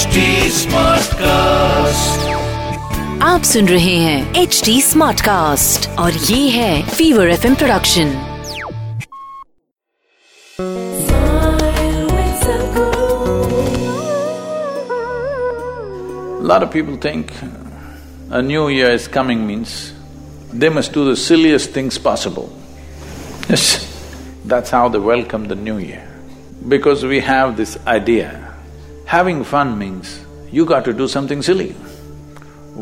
HD Smartcast. आप सुन रहे हैं एच डी स्मार्ट कास्ट और ये है fever F production A lot of people think a new year is coming means they must do the silliest things possible. Yes, that's how they welcome the new year. Because we have this idea, having fun means you got to do something silly.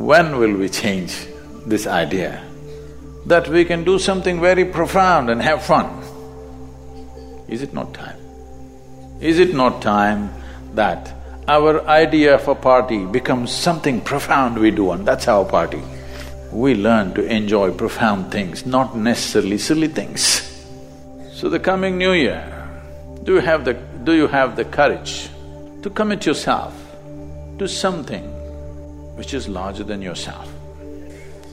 When will we change this idea? That we can do something very profound and have fun. Is it not time? Is it not time that our idea of a party becomes something profound we do and that's our party? We learn to enjoy profound things, not necessarily silly things. So the coming new year, do you have the… do you have the courage to commit yourself to something which is larger than yourself?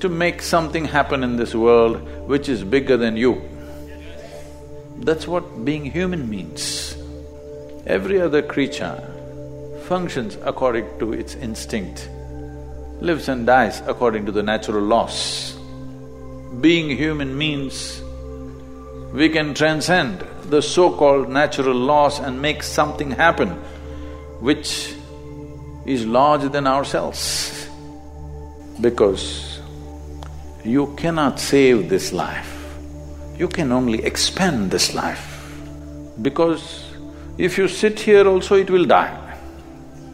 To make something happen in this world which is bigger than you? That's what being human means. Every other creature functions according to its instinct, lives and dies according to the natural laws. Being human means we can transcend the so-called natural laws and make something happen which is larger than ourselves. Because you cannot save this life, you can only expand this life. Because if you sit here also it will die.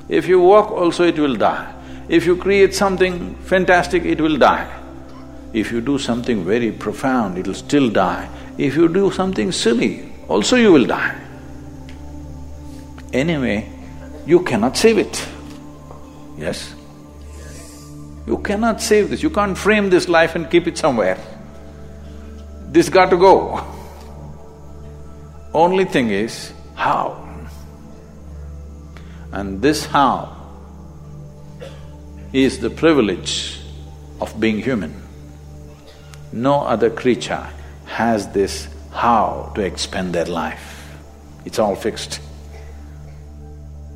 If you walk also it will die. If you create something fantastic, it will die. If you do something very profound, it'll still die. If you do something silly, also you will die. Anyway, you cannot save it. Yes? You cannot save this, you can't frame this life and keep it somewhere. This got to go. Only thing is, how? And this how is the privilege of being human. No other creature has this how to expend their life. It's all fixed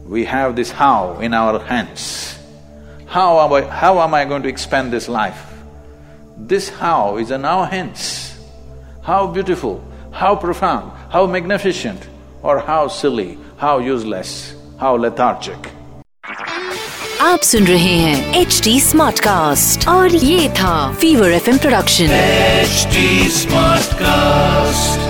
We have this how in our hands. How am I… how am I going to expend this life? This how is in our hands. How beautiful, how profound, how magnificent, or how silly, how useless, how lethargic. आप सुन रहे हैं H D smart cast और ये था fever F production HD Smartcast.